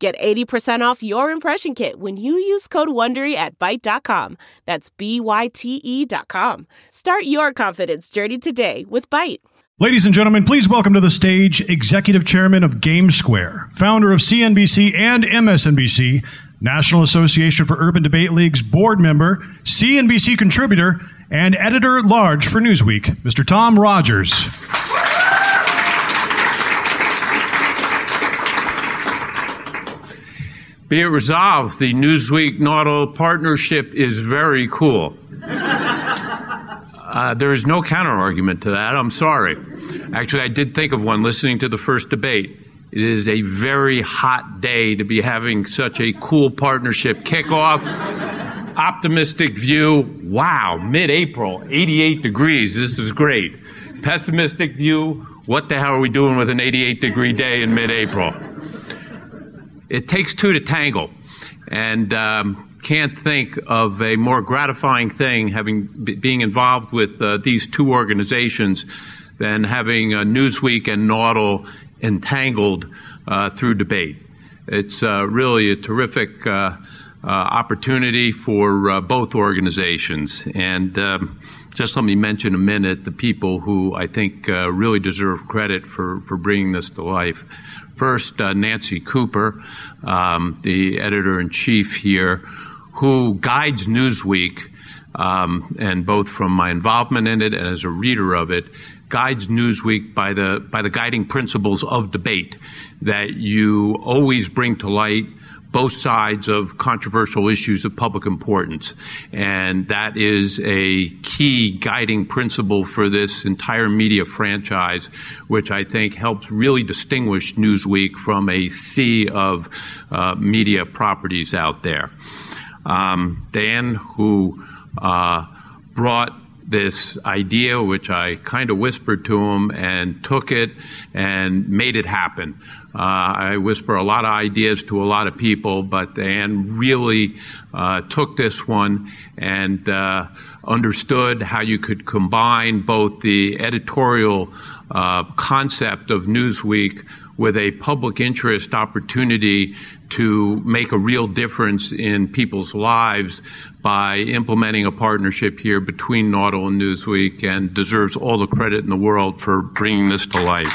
Get 80% off your impression kit when you use code WONDERY at Byte.com. That's B-Y-T-E dot com. Start your confidence journey today with Byte. Ladies and gentlemen, please welcome to the stage Executive Chairman of GameSquare, founder of CNBC and MSNBC, National Association for Urban Debate League's board member, CNBC contributor, and editor at large for Newsweek, Mr. Tom Rogers. Be it resolved, the Newsweek NAUDL partnership is very cool. Uh, there is no counter argument to that. I'm sorry. Actually, I did think of one listening to the first debate. It is a very hot day to be having such a cool partnership kickoff. Optimistic view, wow, mid April, 88 degrees, this is great. Pessimistic view, what the hell are we doing with an 88 degree day in mid April? It takes two to tangle. And um, can't think of a more gratifying thing having being involved with uh, these two organizations than having uh, Newsweek and NAUDL entangled uh, through debate. It's uh, really a terrific uh, uh, opportunity for both organizations. And um, just let me mention a minute the people who I think really deserve credit for, for bringing this to life. First, uh, Nancy Cooper, um, the editor in chief here, who guides Newsweek, um, and both from my involvement in it and as a reader of it, guides Newsweek by the by the guiding principles of debate that you always bring to light both sides of controversial issues of public importance. And that is a key guiding principle for this entire media franchise, which I think helps really distinguish Newsweek from a sea of uh, media properties out there. Um, Dan, who uh, brought this idea, which I kind of whispered to him, and took it and made it happen. Uh, I whisper a lot of ideas to a lot of people, but Dan really uh, took this one and uh, understood how you could combine both the editorial uh, concept of Newsweek with a public interest opportunity to make a real difference in people's lives by implementing a partnership here between NAUDL and Newsweek and deserves all the credit in the world for bringing this to life.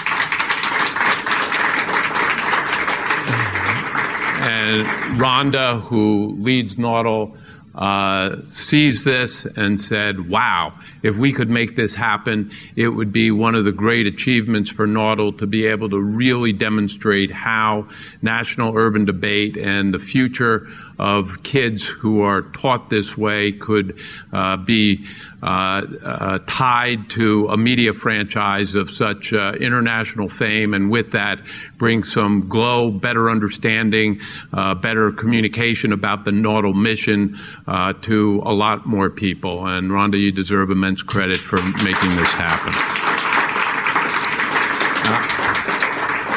And Rhonda, who leads NAUDL, uh, sees this and said, wow, if we could make this happen, it would be one of the great achievements for NAUDL to be able to really demonstrate how national urban debate and the future of kids who are taught this way could uh, be uh, uh, tied to a media franchise of such international fame, and with that, bring some glow, better understanding, better communication about the NAUDL mission to a lot more people. And Rhonda, you deserve immense credit for making this happen.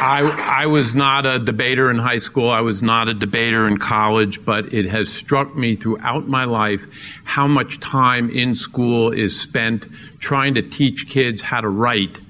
I, I, was not a debater in high school. I was not a debater in college, but it has struck me throughout my life how much time in school is spent trying to teach kids how to write,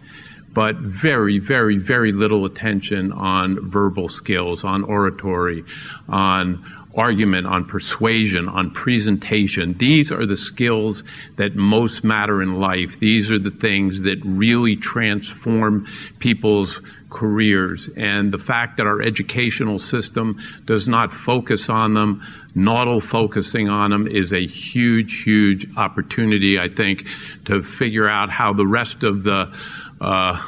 but very, very, very little attention on verbal skills, on oratory, on argument, on persuasion, on presentation. These are the skills that most matter in life. These are the things that really transform people's careers. And the fact that our educational system does not focus on them, NAUDL focusing on them, is a huge, huge opportunity, I think, to figure out how the rest of the uh,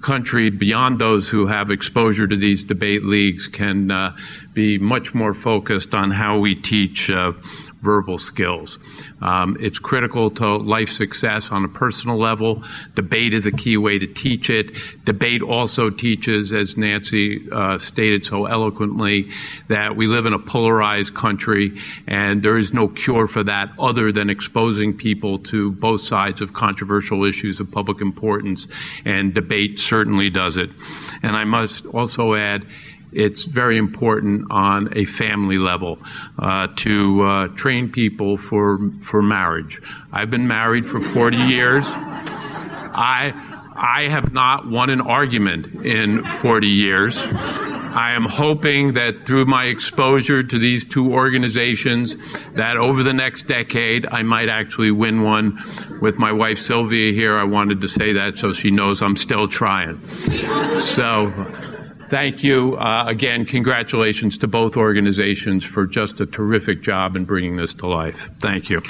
country, beyond those who have exposure to these debate leagues, can uh, be much more focused on how we teach uh, verbal skills. Um, it's critical to life success on a personal level. Debate is a key way to teach it. Debate also teaches, as Nancy uh, stated so eloquently, that we live in a polarized country and there is no cure for that other than exposing people to both sides of controversial issues of public importance. And debate certainly does it. And I must also add, it's very important on a family level uh, to uh, train people for for marriage. I've been married for 40 years. I I have not won an argument in 40 years. I am hoping that through my exposure to these two organizations, that over the next decade, I might actually win one. With my wife Sylvia here, I wanted to say that so she knows I'm still trying. So. Thank you. Uh, again, congratulations to both organizations for just a terrific job in bringing this to life. Thank you.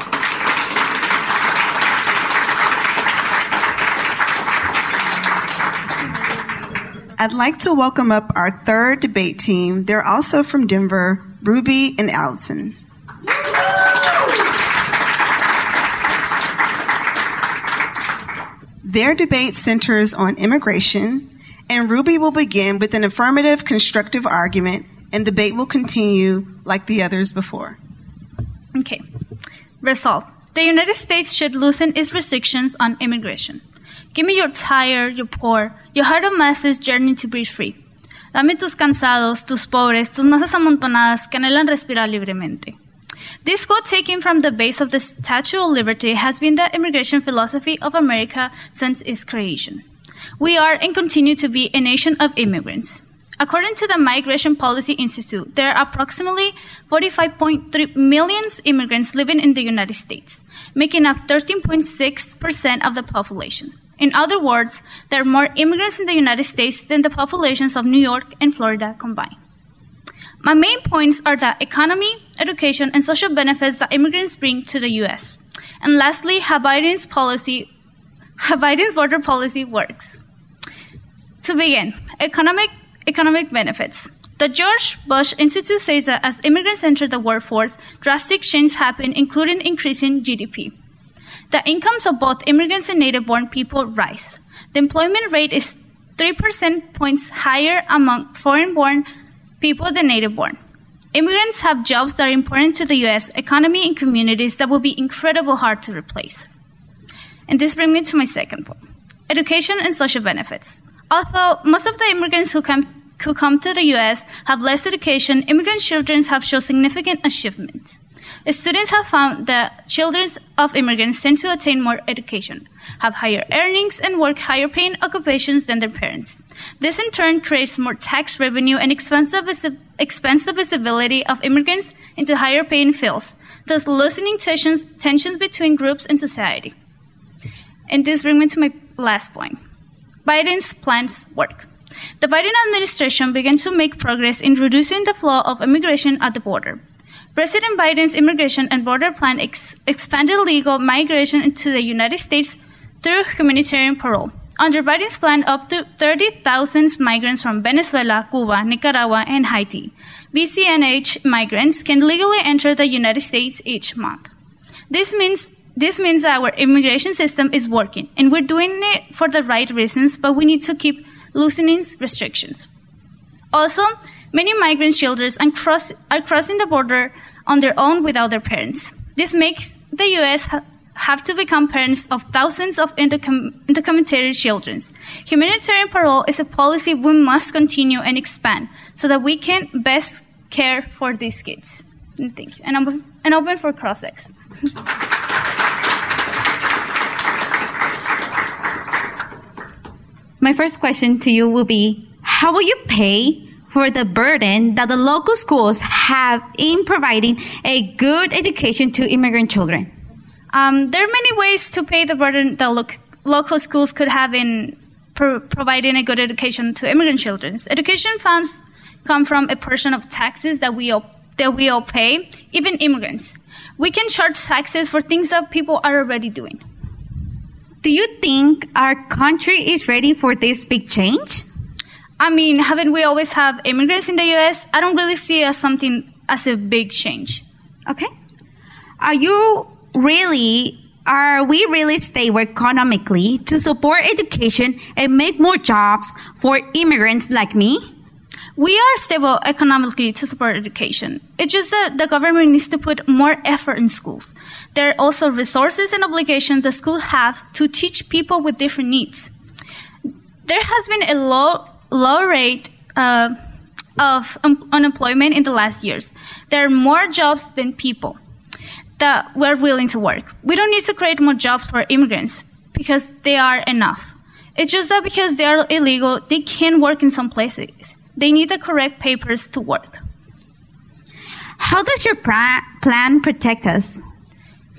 I'd like to welcome up our third debate team. They're also from Denver, Ruby and Allison. Their debate centers on immigration, and Ruby will begin with an affirmative, constructive argument, and the debate will continue like the others before. Okay. Resolve. The United States should loosen its restrictions on immigration. Give me your tired, your poor, your heart of masses journey to breathe free. Dame tus cansados, tus pobres, tus masas amontonadas que anhelan respirar libremente. This quote taken from the base of the Statue of Liberty has been the immigration philosophy of America since its creation. We are and continue to be a nation of immigrants. According to the Migration Policy Institute, there are approximately 45.3 million immigrants living in the United States, making up 13.6% of the population. In other words, there are more immigrants in the United States than the populations of New York and Florida combined. My main points are the economy, education, and social benefits that immigrants bring to the U.S. And lastly, how Biden's policy, how Biden's border policy works. To begin, economic economic benefits. The George Bush Institute says that as immigrants enter the workforce, drastic changes happen, including increasing GDP. The incomes of both immigrants and native born people rise. The employment rate is 3 percent points higher among foreign born people than native born. Immigrants have jobs that are important to the US economy and communities that will be incredibly hard to replace. And this brings me to my second point education and social benefits. Although most of the immigrants who come, who come to the US have less education, immigrant children have shown significant achievements. Students have found that children of immigrants tend to attain more education, have higher earnings, and work higher paying occupations than their parents. This in turn creates more tax revenue and expands the, visi- expands the visibility of immigrants into higher paying fields, thus loosening tensions, tensions between groups in society. And this brings me to my last point. Biden's plans work. The Biden administration began to make progress in reducing the flow of immigration at the border. President Biden's immigration and border plan ex- expanded legal migration into the United States through humanitarian parole. Under Biden's plan, up to 30,000 migrants from Venezuela, Cuba, Nicaragua, and Haiti, BCNH migrants, can legally enter the United States each month. This means this means that our immigration system is working, and we're doing it for the right reasons, but we need to keep loosening restrictions. Also, many migrant children are, cross, are crossing the border on their own without their parents. This makes the U.S. Ha- have to become parents of thousands of undocumented children. Humanitarian parole is a policy we must continue and expand so that we can best care for these kids. Thank you. And I'm and open for cross-ex. My first question to you will be How will you pay for the burden that the local schools have in providing a good education to immigrant children? Um, there are many ways to pay the burden that loc- local schools could have in pro- providing a good education to immigrant children. Education funds come from a portion of taxes that we all, that we all pay, even immigrants. We can charge taxes for things that people are already doing. Do you think our country is ready for this big change? I mean, haven't we always have immigrants in the U.S.? I don't really see it as something as a big change. Okay. Are you really, are we really stable economically to support education and make more jobs for immigrants like me? We are stable economically to support education. It's just that the government needs to put more effort in schools. There are also resources and obligations the schools have to teach people with different needs. There has been a low, low rate uh, of unemployment in the last years. There are more jobs than people that we're willing to work. We don't need to create more jobs for immigrants because they are enough. It's just that because they are illegal, they can work in some places. They need the correct papers to work. How does your pra- plan protect us?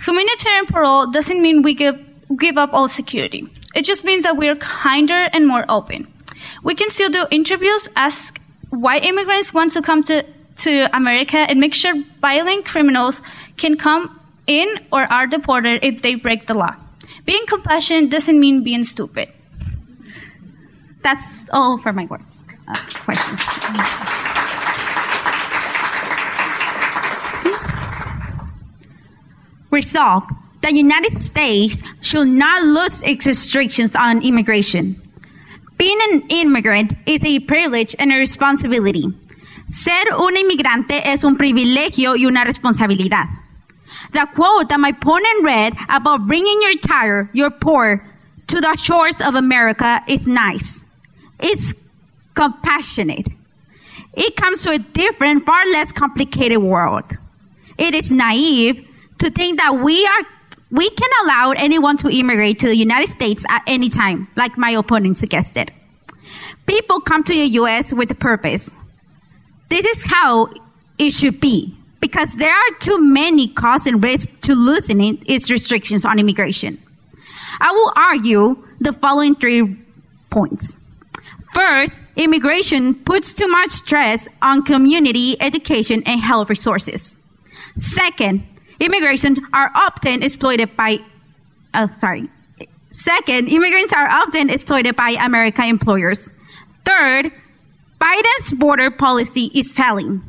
Humanitarian parole doesn't mean we give, give up all security. It just means that we are kinder and more open. We can still do interviews, ask why immigrants want to come to, to America, and make sure violent criminals can come in or are deported if they break the law. Being compassionate doesn't mean being stupid. That's all for my words. Uh, questions. Resolved. The United States should not lose its restrictions on immigration. Being an immigrant is a privilege and a responsibility. Ser un inmigrante es un privilegio y una responsabilidad. The quote that my opponent read about bringing your tire, your poor, to the shores of America is nice. It's compassionate. It comes to a different, far less complicated world. It is naive to think that we are we can allow anyone to immigrate to the United States at any time, like my opponent suggested. People come to the US with a purpose. This is how it should be because there are too many costs and risks to loosening its restrictions on immigration. I will argue the following three points. First, immigration puts too much stress on community education and health resources. Second, immigration are often exploited by, oh, sorry. Second, immigrants are often exploited by American employers. Third, Biden's border policy is failing.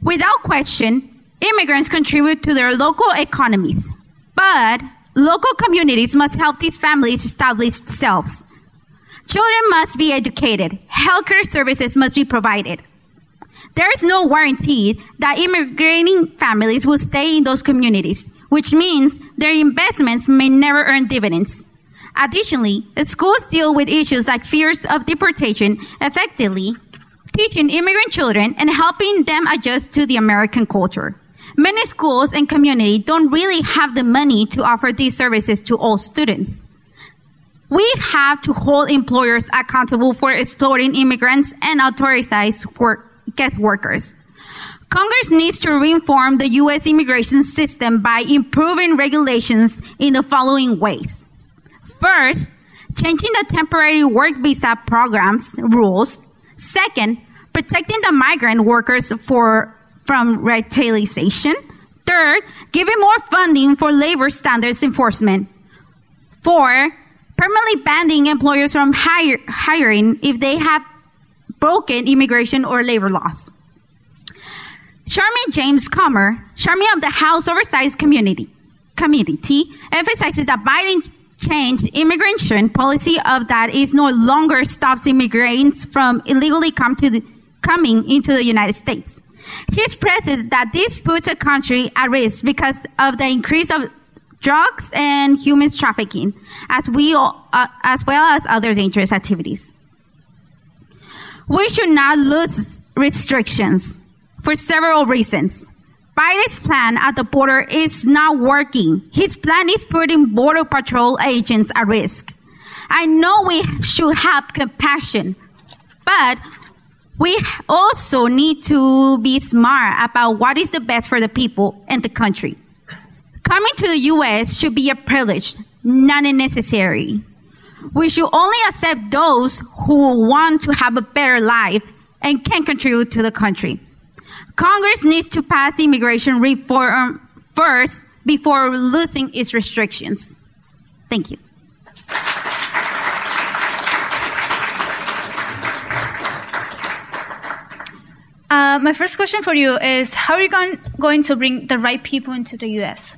Without question, immigrants contribute to their local economies, but local communities must help these families establish themselves. Children must be educated. Healthcare services must be provided. There is no guarantee that immigrating families will stay in those communities, which means their investments may never earn dividends. Additionally, schools deal with issues like fears of deportation effectively, teaching immigrant children and helping them adjust to the American culture. Many schools and communities don't really have the money to offer these services to all students. We have to hold employers accountable for exploiting immigrants and authorize work, guest workers. Congress needs to reform the U.S. immigration system by improving regulations in the following ways. First, changing the temporary work visa programs rules. Second, protecting the migrant workers for, from retaliation. Third, giving more funding for labor standards enforcement. Four, permanently banning employers from hire, hiring if they have broken immigration or labor laws. Charmy James Comer, Charmy of the House Oversight Community, Committee, emphasizes that Biden changed immigration policy of that is no longer stops immigrants from illegally come to the, coming into the United States. He expresses that this puts a country at risk because of the increase of drugs and human trafficking, as, we, uh, as well as other dangerous activities. We should not lose restrictions for several reasons. Biden's plan at the border is not working. His plan is putting border patrol agents at risk. I know we should have compassion, but we also need to be smart about what is the best for the people and the country. Coming to the U.S. should be a privilege, not a necessary. We should only accept those who want to have a better life and can contribute to the country. Congress needs to pass immigration reform first before losing its restrictions. Thank you. Uh, my first question for you is How are you going to bring the right people into the US?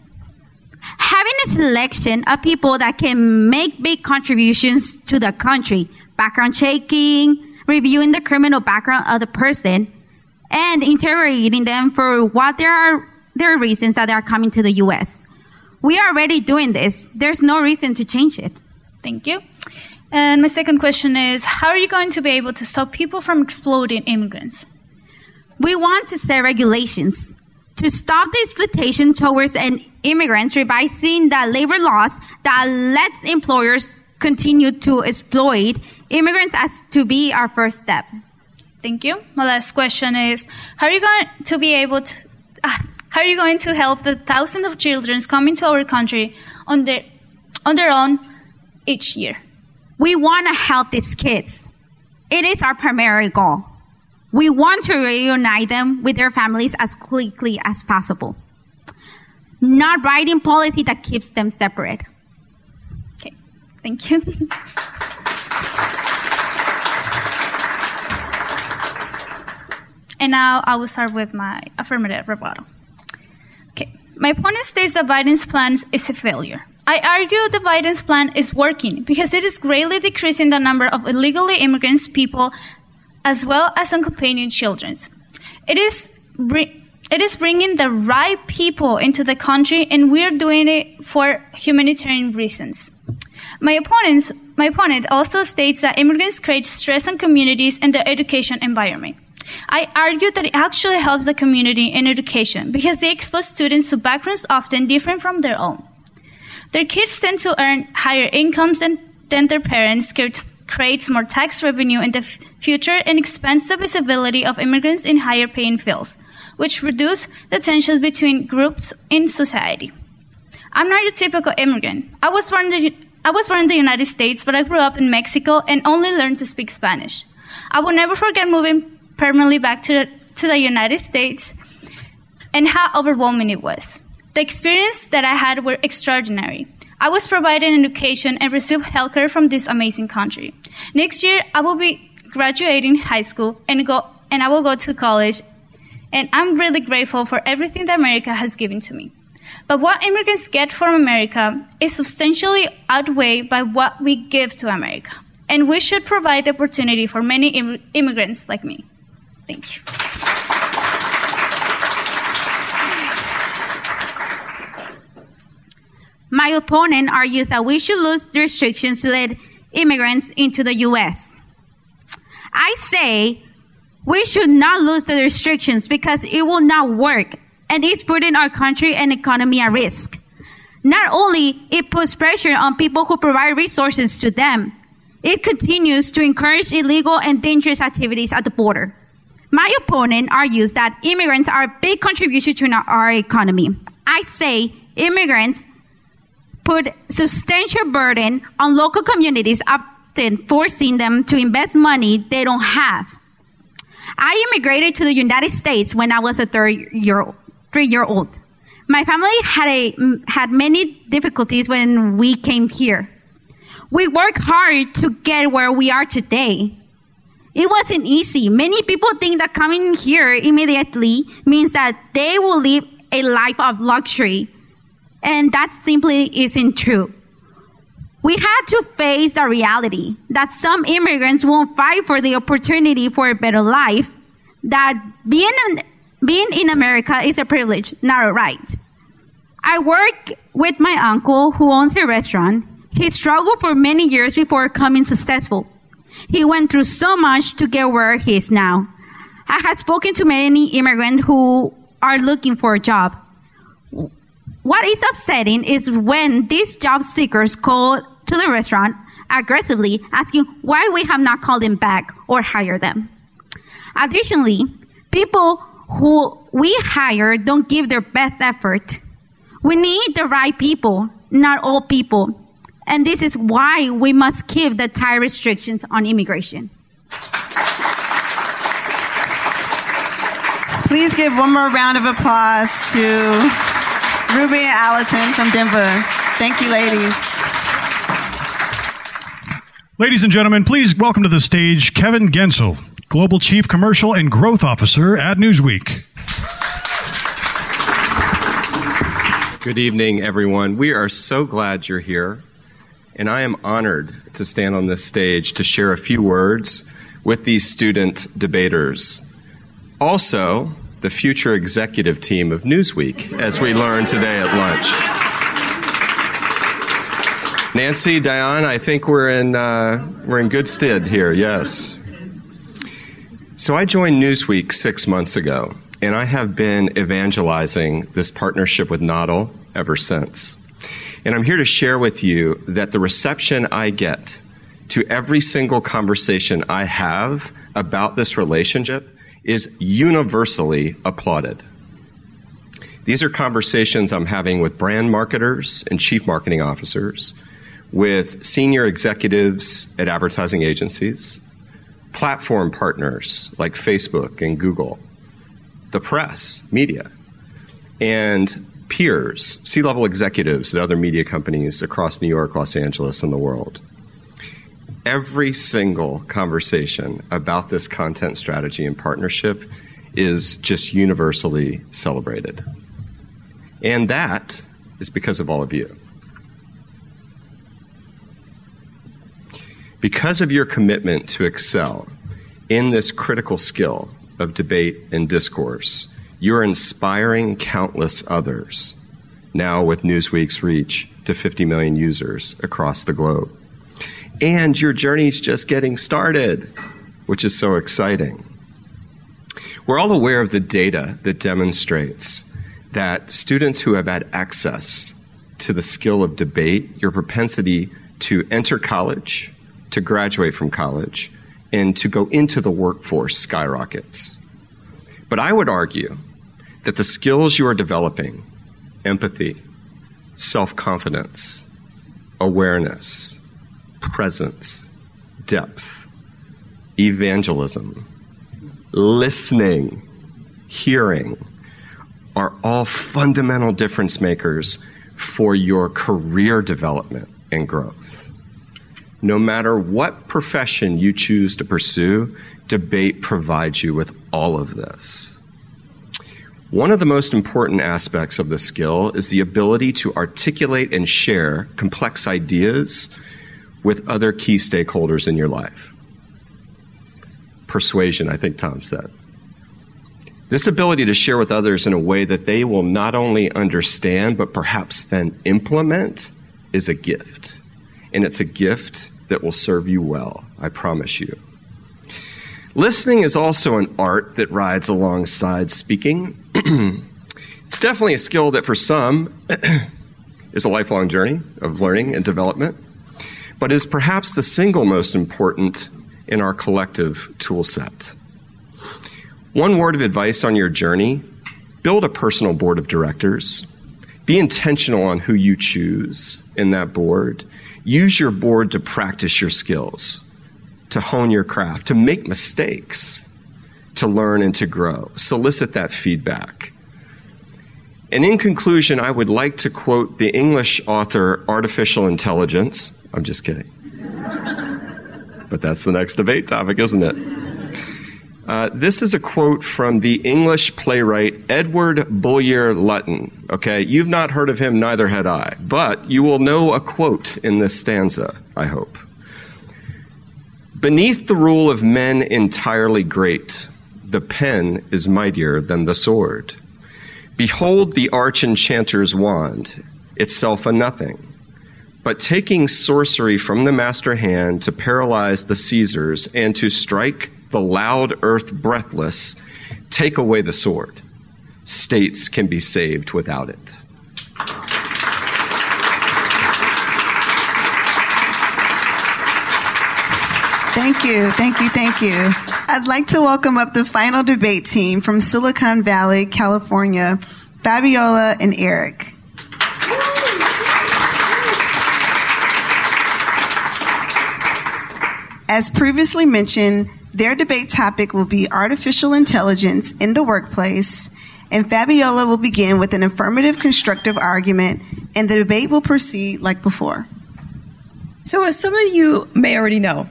Having a selection of people that can make big contributions to the country, background checking, reviewing the criminal background of the person, and interrogating them for what there are their reasons that they are coming to the US. We are already doing this. There's no reason to change it. Thank you. And my second question is How are you going to be able to stop people from exploiting immigrants? We want to set regulations to stop the exploitation towards an immigrants, revising the labor laws that lets employers continue to exploit immigrants as to be our first step. Thank you. My last question is How are you going to be able to uh, how are you going to help the thousands of children coming to our country on their on their own each year? We want to help these kids. It is our primary goal. We want to reunite them with their families as quickly as possible. Not writing policy that keeps them separate. Okay, thank you. and now I will start with my affirmative rebuttal. Okay, my opponent states that Biden's plan is a failure. I argue the Biden's plan is working because it is greatly decreasing the number of illegally immigrants people as well as unaccompanied children. It is it is bringing the right people into the country and we're doing it for humanitarian reasons. My opponents my opponent also states that immigrants create stress on communities and the education environment. I argue that it actually helps the community in education because they expose students to backgrounds often different from their own. Their kids tend to earn higher incomes than, than their parents, creates more tax revenue in the f- future, and expands the visibility of immigrants in higher paying fields, which reduce the tensions between groups in society. I'm not your typical immigrant. I was born in the, I was born in the United States, but I grew up in Mexico and only learned to speak Spanish. I will never forget moving permanently back to the, to the United States and how overwhelming it was. The experience that I had were extraordinary. I was provided education and received healthcare from this amazing country. Next year, I will be graduating high school and go and I will go to college. And I'm really grateful for everything that America has given to me. But what immigrants get from America is substantially outweighed by what we give to America. And we should provide the opportunity for many Im- immigrants like me. Thank you. My opponent argues that we should lose the restrictions to let immigrants into the U.S. I say we should not lose the restrictions because it will not work and it's putting our country and economy at risk. Not only it puts pressure on people who provide resources to them, it continues to encourage illegal and dangerous activities at the border. My opponent argues that immigrants are a big contribution to our economy. I say immigrants put substantial burden on local communities, often forcing them to invest money they don't have. I immigrated to the United States when I was a third year, three year old. My family had, a, had many difficulties when we came here. We worked hard to get where we are today. It wasn't easy. Many people think that coming here immediately means that they will live a life of luxury and that simply isn't true. We had to face the reality that some immigrants won't fight for the opportunity for a better life, that being in, being in America is a privilege, not a right. I work with my uncle who owns a restaurant. He struggled for many years before becoming successful. He went through so much to get where he is now. I have spoken to many immigrants who are looking for a job. What is upsetting is when these job seekers call to the restaurant aggressively asking why we have not called them back or hired them. Additionally, people who we hire don't give their best effort. We need the right people, not all people. And this is why we must keep the tight restrictions on immigration. Please give one more round of applause to Ruby and Allison from Denver. Thank you, ladies. Ladies and gentlemen, please welcome to the stage Kevin Gentzel, Global Chief Commercial and Growth Officer at Newsweek. Good evening, everyone. We are so glad you're here, and I am honored to stand on this stage to share a few words with these student debaters. Also, the future executive team of Newsweek, as we learned today at lunch. Nancy, Diane, I think we're in, uh, we're in good stead here, yes. So I joined Newsweek six months ago, and I have been evangelizing this partnership with NAUDL ever since. And I'm here to share with you that the reception I get to every single conversation I have about this relationship is universally applauded. These are conversations I'm having with brand marketers and chief marketing officers, with senior executives at advertising agencies, platform partners like Facebook and Google, the press, media, and peers, C level executives at other media companies across New York, Los Angeles, and the world. Every single conversation about this content strategy and partnership is just universally celebrated. And that is because of all of you. Because of your commitment to excel in this critical skill of debate and discourse, you are inspiring countless others, now with Newsweek's reach to 50 million users across the globe. And your journey's just getting started, which is so exciting. We're all aware of the data that demonstrates that students who have had access to the skill of debate, your propensity to enter college, to graduate from college, and to go into the workforce skyrockets. But I would argue that the skills you are developing empathy, self confidence, awareness, presence, depth, evangelism, listening, hearing are all fundamental difference makers for your career development and growth. No matter what profession you choose to pursue, debate provides you with all of this. One of the most important aspects of the skill is the ability to articulate and share complex ideas with other key stakeholders in your life. Persuasion, I think Tom said. This ability to share with others in a way that they will not only understand, but perhaps then implement is a gift. And it's a gift that will serve you well, I promise you. Listening is also an art that rides alongside speaking. it's definitely a skill that for some is a lifelong journey of learning and development, but is perhaps the single most important in our collective tool set. One word of advice on your journey build a personal board of directors. Be intentional on who you choose in that board. Use your board to practice your skills to hone your craft, to make mistakes, to learn and to grow. Solicit that feedback. And in conclusion, I would like to quote the English author Artificial Intelligence. I'm just kidding. but that's the next debate topic, isn't it? Uh, this is a quote from the English playwright Edward Bulwer Lytton. Okay, you've not heard of him, neither had I, but you will know a quote in this stanza, I hope. Beneath the rule of men entirely great, the pen is mightier than the sword. Behold the arch enchanter's wand, itself a nothing, but taking sorcery from the master hand to paralyze the Caesars and to strike the loud earth breathless, take away the sword. States can be saved without it. Thank you, thank you, thank you. I'd like to welcome up the final debate team from Silicon Valley, California, Fabiola and Eric. As previously mentioned, their debate topic will be artificial intelligence in the workplace, and Fabiola will begin with an affirmative constructive argument, and the debate will proceed like before. So, as some of you may already know,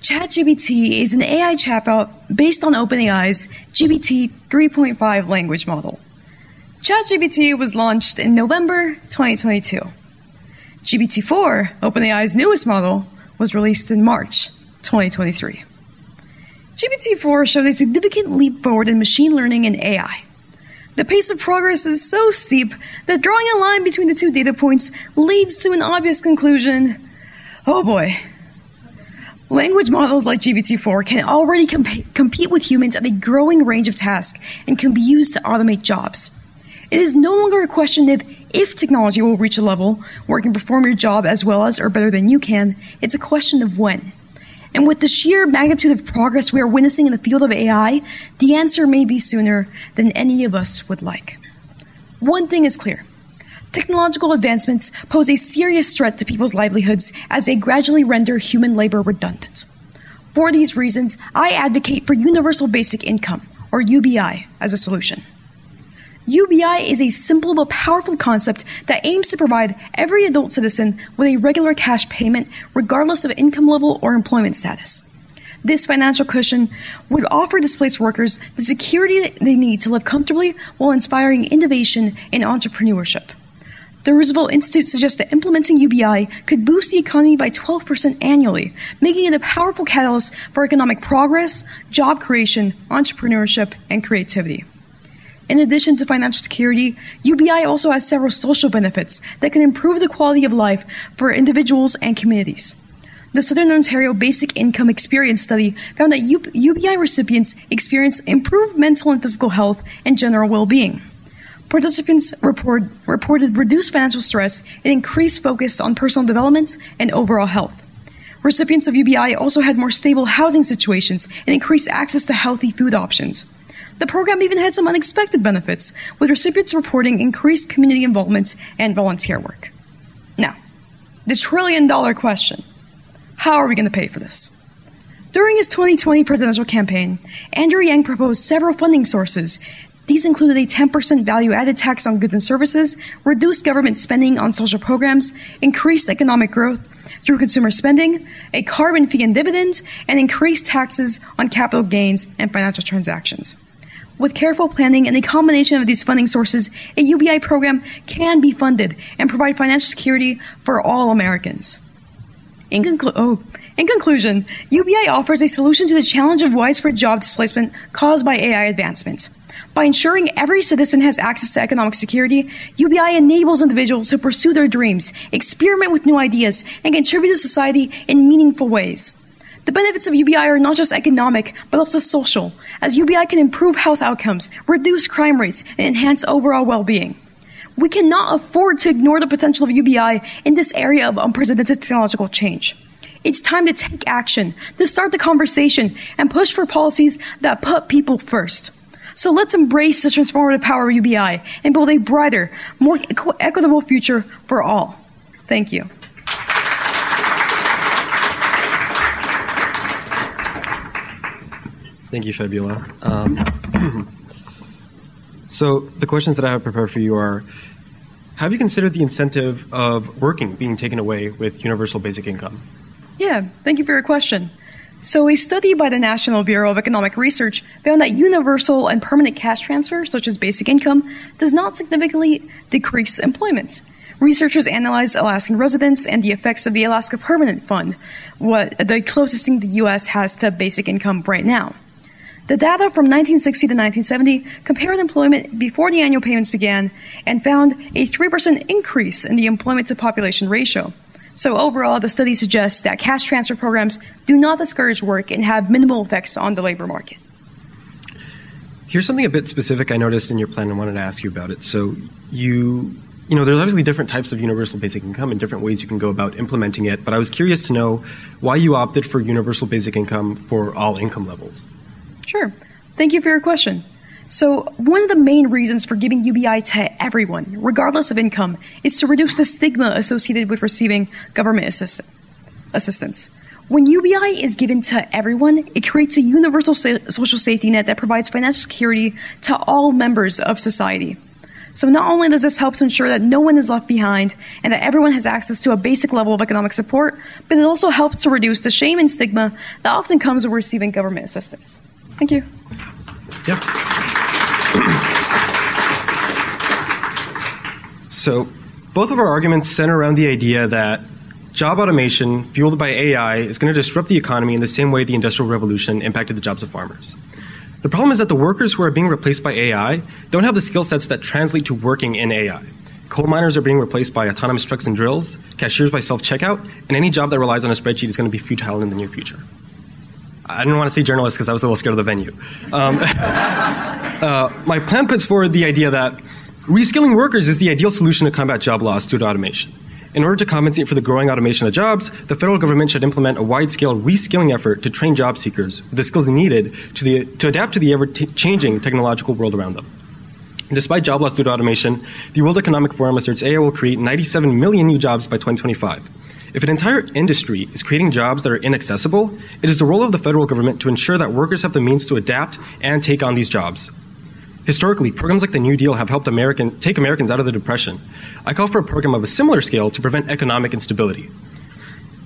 ChatGPT is an AI chatbot based on OpenAI's GPT 3.5 language model. ChatGPT was launched in November 2022. GPT 4, OpenAI's newest model, was released in March 2023. GPT 4 showed a significant leap forward in machine learning and AI. The pace of progress is so steep that drawing a line between the two data points leads to an obvious conclusion. Oh boy. Language models like GPT-4 can already comp- compete with humans at a growing range of tasks and can be used to automate jobs. It is no longer a question of if technology will reach a level where it can perform your job as well as or better than you can, it's a question of when. And with the sheer magnitude of progress we are witnessing in the field of AI, the answer may be sooner than any of us would like. One thing is clear technological advancements pose a serious threat to people's livelihoods as they gradually render human labor redundant. For these reasons, I advocate for universal basic income, or UBI, as a solution. UBI is a simple but powerful concept that aims to provide every adult citizen with a regular cash payment regardless of income level or employment status. This financial cushion would offer displaced workers the security they need to live comfortably while inspiring innovation and entrepreneurship. The Roosevelt Institute suggests that implementing UBI could boost the economy by 12% annually, making it a powerful catalyst for economic progress, job creation, entrepreneurship, and creativity. In addition to financial security, UBI also has several social benefits that can improve the quality of life for individuals and communities. The Southern Ontario Basic Income Experience Study found that UBI recipients experience improved mental and physical health and general well being. Participants report, reported reduced financial stress and increased focus on personal development and overall health. Recipients of UBI also had more stable housing situations and increased access to healthy food options. The program even had some unexpected benefits, with recipients reporting increased community involvement and volunteer work. Now, the trillion dollar question how are we going to pay for this? During his 2020 presidential campaign, Andrew Yang proposed several funding sources. These included a 10% value added tax on goods and services, reduced government spending on social programs, increased economic growth through consumer spending, a carbon fee and dividend, and increased taxes on capital gains and financial transactions. With careful planning and a combination of these funding sources, a UBI program can be funded and provide financial security for all Americans. In, conclu- oh, in conclusion, UBI offers a solution to the challenge of widespread job displacement caused by AI advancements. By ensuring every citizen has access to economic security, UBI enables individuals to pursue their dreams, experiment with new ideas, and contribute to society in meaningful ways. The benefits of UBI are not just economic, but also social, as UBI can improve health outcomes, reduce crime rates, and enhance overall well being. We cannot afford to ignore the potential of UBI in this area of unprecedented technological change. It's time to take action, to start the conversation, and push for policies that put people first. So let's embrace the transformative power of UBI and build a brighter, more equitable future for all. Thank you. Thank you, Fabiola. Um, so the questions that I have prepared for you are, have you considered the incentive of working being taken away with universal basic income? Yeah, thank you for your question. So, a study by the National Bureau of Economic Research found that universal and permanent cash transfer, such as basic income, does not significantly decrease employment. Researchers analyzed Alaskan residents and the effects of the Alaska Permanent Fund, what the closest thing the U.S. has to basic income right now. The data from 1960 to 1970 compared employment before the annual payments began and found a 3% increase in the employment to population ratio. So, overall, the study suggests that cash transfer programs do not discourage work and have minimal effects on the labor market. Here's something a bit specific I noticed in your plan and wanted to ask you about it. So, you you know, there's obviously different types of universal basic income and different ways you can go about implementing it, but I was curious to know why you opted for universal basic income for all income levels. Sure. Thank you for your question. So, one of the main reasons for giving UBI to everyone, regardless of income, is to reduce the stigma associated with receiving government assist- assistance. When UBI is given to everyone, it creates a universal sa- social safety net that provides financial security to all members of society. So not only does this help to ensure that no one is left behind and that everyone has access to a basic level of economic support, but it also helps to reduce the shame and stigma that often comes with receiving government assistance. Thank you. Yeah. So, both of our arguments center around the idea that job automation fueled by AI is going to disrupt the economy in the same way the Industrial Revolution impacted the jobs of farmers. The problem is that the workers who are being replaced by AI don't have the skill sets that translate to working in AI. Coal miners are being replaced by autonomous trucks and drills, cashiers by self checkout, and any job that relies on a spreadsheet is going to be futile in the near future. I didn't want to see journalists because I was a little scared of the venue. Um, uh, my plan puts forward the idea that reskilling workers is the ideal solution to combat job loss due to automation. In order to compensate for the growing automation of jobs, the federal government should implement a wide scale reskilling effort to train job seekers with the skills needed to, the, to adapt to the ever changing technological world around them. Despite job loss due to automation, the World Economic Forum asserts AI will create 97 million new jobs by 2025. If an entire industry is creating jobs that are inaccessible, it is the role of the federal government to ensure that workers have the means to adapt and take on these jobs. Historically, programs like the New Deal have helped American, take Americans out of the Depression. I call for a program of a similar scale to prevent economic instability.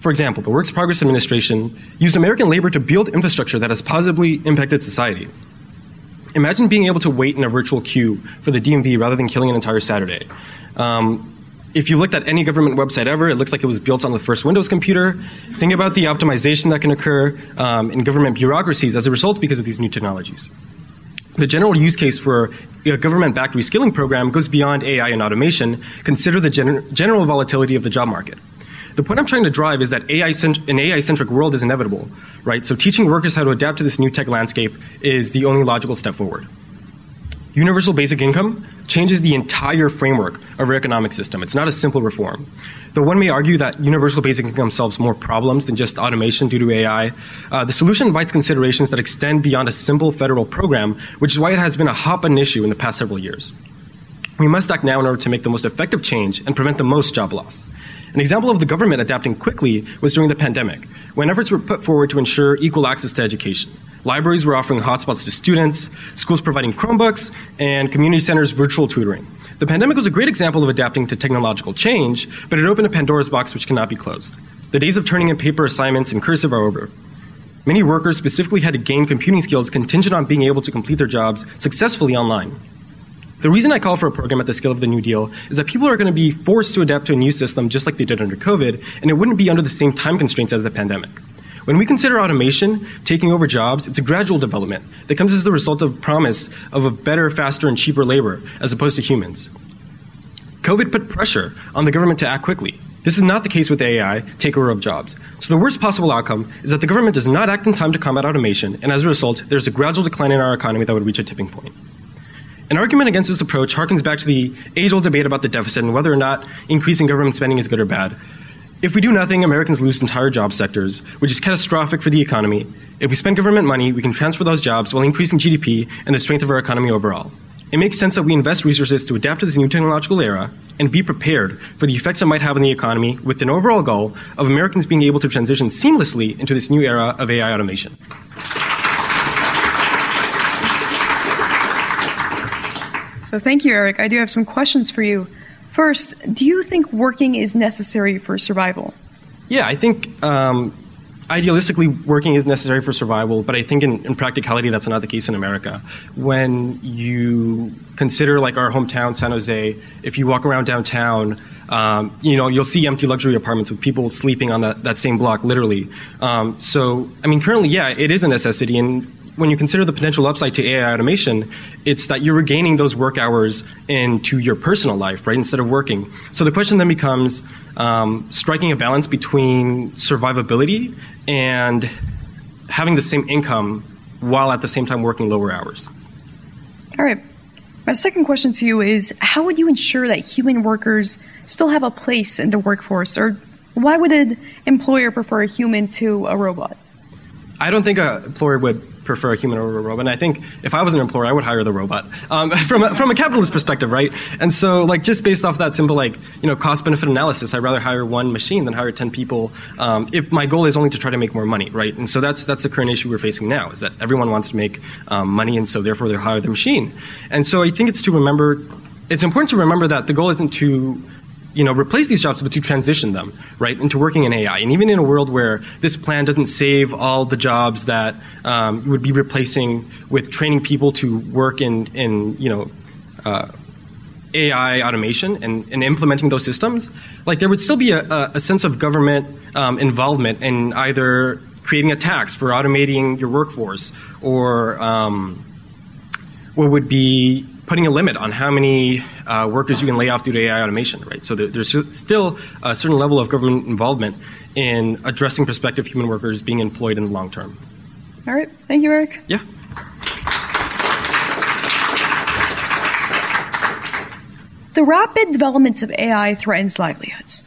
For example, the Works Progress Administration used American labor to build infrastructure that has positively impacted society. Imagine being able to wait in a virtual queue for the DMV rather than killing an entire Saturday. Um, if you looked at any government website ever, it looks like it was built on the first Windows computer. Think about the optimization that can occur um, in government bureaucracies as a result because of these new technologies the general use case for a government backed reskilling program goes beyond AI and automation. Consider the gen- general volatility of the job market. The point I'm trying to drive is that AI cent- an AI centric world is inevitable, right? So teaching workers how to adapt to this new tech landscape is the only logical step forward. Universal basic income changes the entire framework of our economic system. It's not a simple reform. Though one may argue that universal basic income solves more problems than just automation due to AI, uh, the solution invites considerations that extend beyond a simple federal program, which is why it has been a hot button issue in the past several years. We must act now in order to make the most effective change and prevent the most job loss. An example of the government adapting quickly was during the pandemic, when efforts were put forward to ensure equal access to education. Libraries were offering hotspots to students, schools providing Chromebooks, and community centers virtual tutoring. The pandemic was a great example of adapting to technological change, but it opened a Pandora's box which cannot be closed. The days of turning in paper assignments in cursive are over. Many workers specifically had to gain computing skills contingent on being able to complete their jobs successfully online. The reason I call for a program at the scale of the New Deal is that people are going to be forced to adapt to a new system just like they did under COVID, and it wouldn't be under the same time constraints as the pandemic. When we consider automation taking over jobs, it's a gradual development that comes as the result of promise of a better, faster, and cheaper labor as opposed to humans. COVID put pressure on the government to act quickly. This is not the case with AI takeover of jobs. So the worst possible outcome is that the government does not act in time to combat automation, and as a result, there's a gradual decline in our economy that would reach a tipping point. An argument against this approach harkens back to the age old debate about the deficit and whether or not increasing government spending is good or bad. If we do nothing, Americans lose entire job sectors, which is catastrophic for the economy. If we spend government money, we can transfer those jobs while increasing GDP and the strength of our economy overall. It makes sense that we invest resources to adapt to this new technological era and be prepared for the effects it might have on the economy with an overall goal of Americans being able to transition seamlessly into this new era of AI automation. So thank you, Eric. I do have some questions for you. First, do you think working is necessary for survival? Yeah, I think um, idealistically working is necessary for survival, but I think in, in, practicality that's not the case in America. When you consider like our hometown, San Jose, if you walk around downtown, um, you know you'll see empty luxury apartments with people sleeping on that, that same block, literally. Um, so I mean, currently, yeah, it is a necessity, and when you consider the potential upside to AI automation, it's that you're regaining those work hours into your personal life, right, instead of working. So the question then becomes um, striking a balance between survivability and having the same income while at the same time working lower hours. All right. My second question to you is How would you ensure that human workers still have a place in the workforce? Or why would an employer prefer a human to a robot? I don't think an employer would prefer a human over a robot. And I think if I was an employer, I would hire the robot um, from a, from a capitalist perspective, right? And so, like, just based off that simple, like, you know, cost benefit analysis, I'd rather hire one machine than hire ten people. Um, if my goal is only to try to make more money, right? And so that's that's the current issue we're facing now is that everyone wants to make um, money, and so therefore they hire the machine. And so I think it's to remember it's important to remember that the goal isn't to you know, replace these jobs, but to transition them, right, into working in AI. And even in a world where this plan doesn't save all the jobs that um, would be replacing with training people to work in, in you know, uh, AI automation and, and, implementing those systems, like there would still be a, a sense of government um, involvement in either creating a tax for automating your workforce or um, what would be putting a limit on how many uh, workers you can lay off due to AI automation, right? So there, there's still a certain level of government involvement in addressing prospective human workers being employed in the long term. All right. Thank you, Eric. Yeah. The rapid developments of AI threatens livelihoods.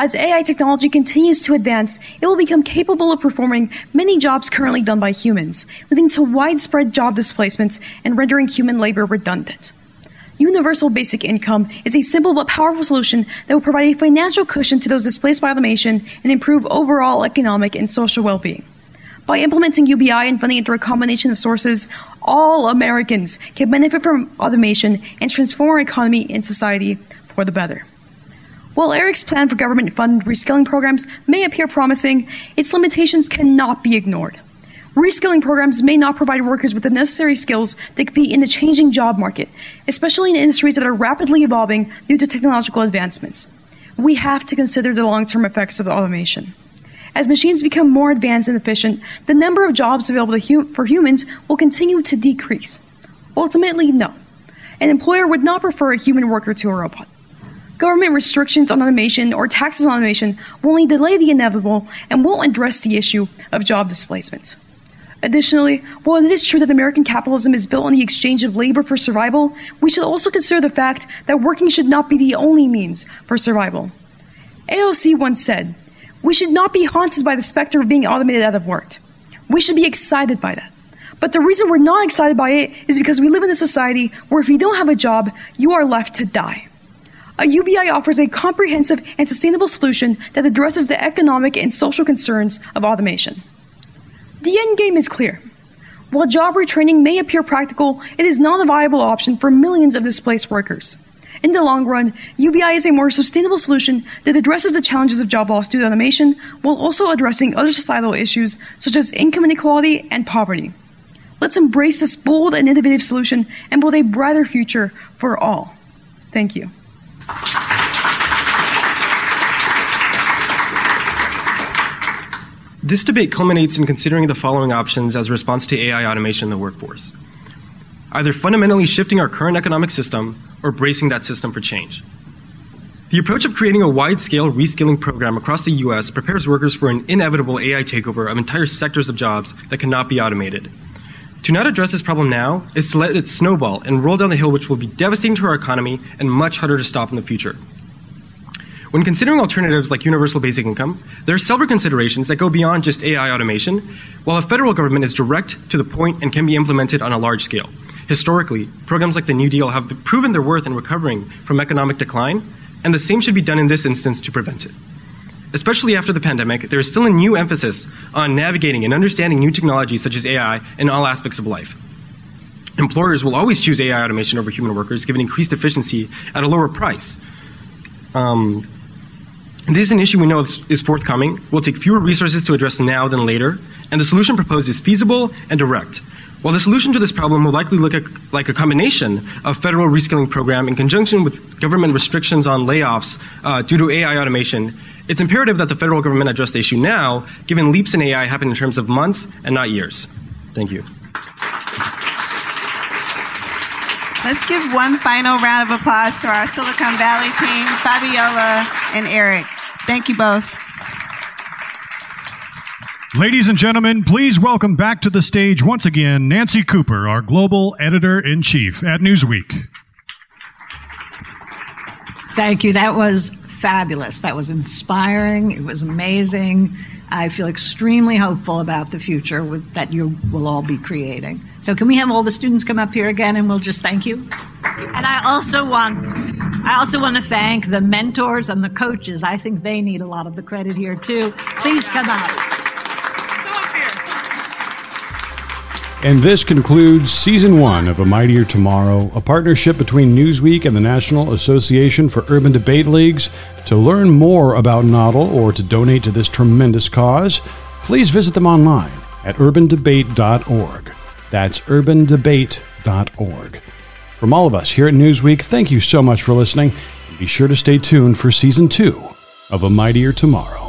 As AI technology continues to advance, it will become capable of performing many jobs currently done by humans, leading to widespread job displacements and rendering human labor redundant. Universal basic income is a simple but powerful solution that will provide a financial cushion to those displaced by automation and improve overall economic and social well being. By implementing UBI and funding it through a combination of sources, all Americans can benefit from automation and transform our economy and society for the better. While Eric's plan for government funded reskilling programs may appear promising, its limitations cannot be ignored. Reskilling programs may not provide workers with the necessary skills to compete in the changing job market, especially in industries that are rapidly evolving due to technological advancements. We have to consider the long term effects of automation. As machines become more advanced and efficient, the number of jobs available for humans will continue to decrease. Ultimately, no. An employer would not prefer a human worker to a robot. Government restrictions on automation or taxes on automation will only delay the inevitable and won't address the issue of job displacement. Additionally, while it is true that American capitalism is built on the exchange of labor for survival, we should also consider the fact that working should not be the only means for survival. AOC once said, We should not be haunted by the specter of being automated out of work. We should be excited by that. But the reason we're not excited by it is because we live in a society where if you don't have a job, you are left to die. A UBI offers a comprehensive and sustainable solution that addresses the economic and social concerns of automation. The end game is clear. While job retraining may appear practical, it is not a viable option for millions of displaced workers. In the long run, UBI is a more sustainable solution that addresses the challenges of job loss due to automation while also addressing other societal issues such as income inequality and poverty. Let's embrace this bold and innovative solution and build a brighter future for all. Thank you. This debate culminates in considering the following options as a response to AI automation in the workforce either fundamentally shifting our current economic system or bracing that system for change. The approach of creating a wide scale reskilling program across the US prepares workers for an inevitable AI takeover of entire sectors of jobs that cannot be automated. To not address this problem now is to let it snowball and roll down the hill, which will be devastating to our economy and much harder to stop in the future. When considering alternatives like universal basic income, there are several considerations that go beyond just AI automation, while a federal government is direct to the point and can be implemented on a large scale. Historically, programs like the New Deal have proven their worth in recovering from economic decline, and the same should be done in this instance to prevent it. Especially after the pandemic, there is still a new emphasis on navigating and understanding new technologies such as AI in all aspects of life. Employers will always choose AI automation over human workers, given increased efficiency at a lower price. Um, this is an issue we know is forthcoming, will take fewer resources to address now than later, and the solution proposed is feasible and direct. While the solution to this problem will likely look like a combination of federal reskilling program in conjunction with government restrictions on layoffs uh, due to AI automation, it's imperative that the federal government address the issue now, given leaps in AI happen in terms of months and not years. Thank you. Let's give one final round of applause to our Silicon Valley team, Fabiola and Eric. Thank you both. Ladies and gentlemen, please welcome back to the stage once again Nancy Cooper, our global editor in chief at Newsweek. Thank you. That was fabulous. That was inspiring. It was amazing. I feel extremely hopeful about the future with, that you will all be creating. So, can we have all the students come up here again and we'll just thank you? And I also want, I also want to thank the mentors and the coaches. I think they need a lot of the credit here too. Please come up. And this concludes season one of A Mightier Tomorrow, a partnership between Newsweek and the National Association for Urban Debate Leagues. To learn more about NAUDL or to donate to this tremendous cause, please visit them online at urbandebate.org. That's urbandebate.org. From all of us here at Newsweek, thank you so much for listening. And be sure to stay tuned for season two of A Mightier Tomorrow.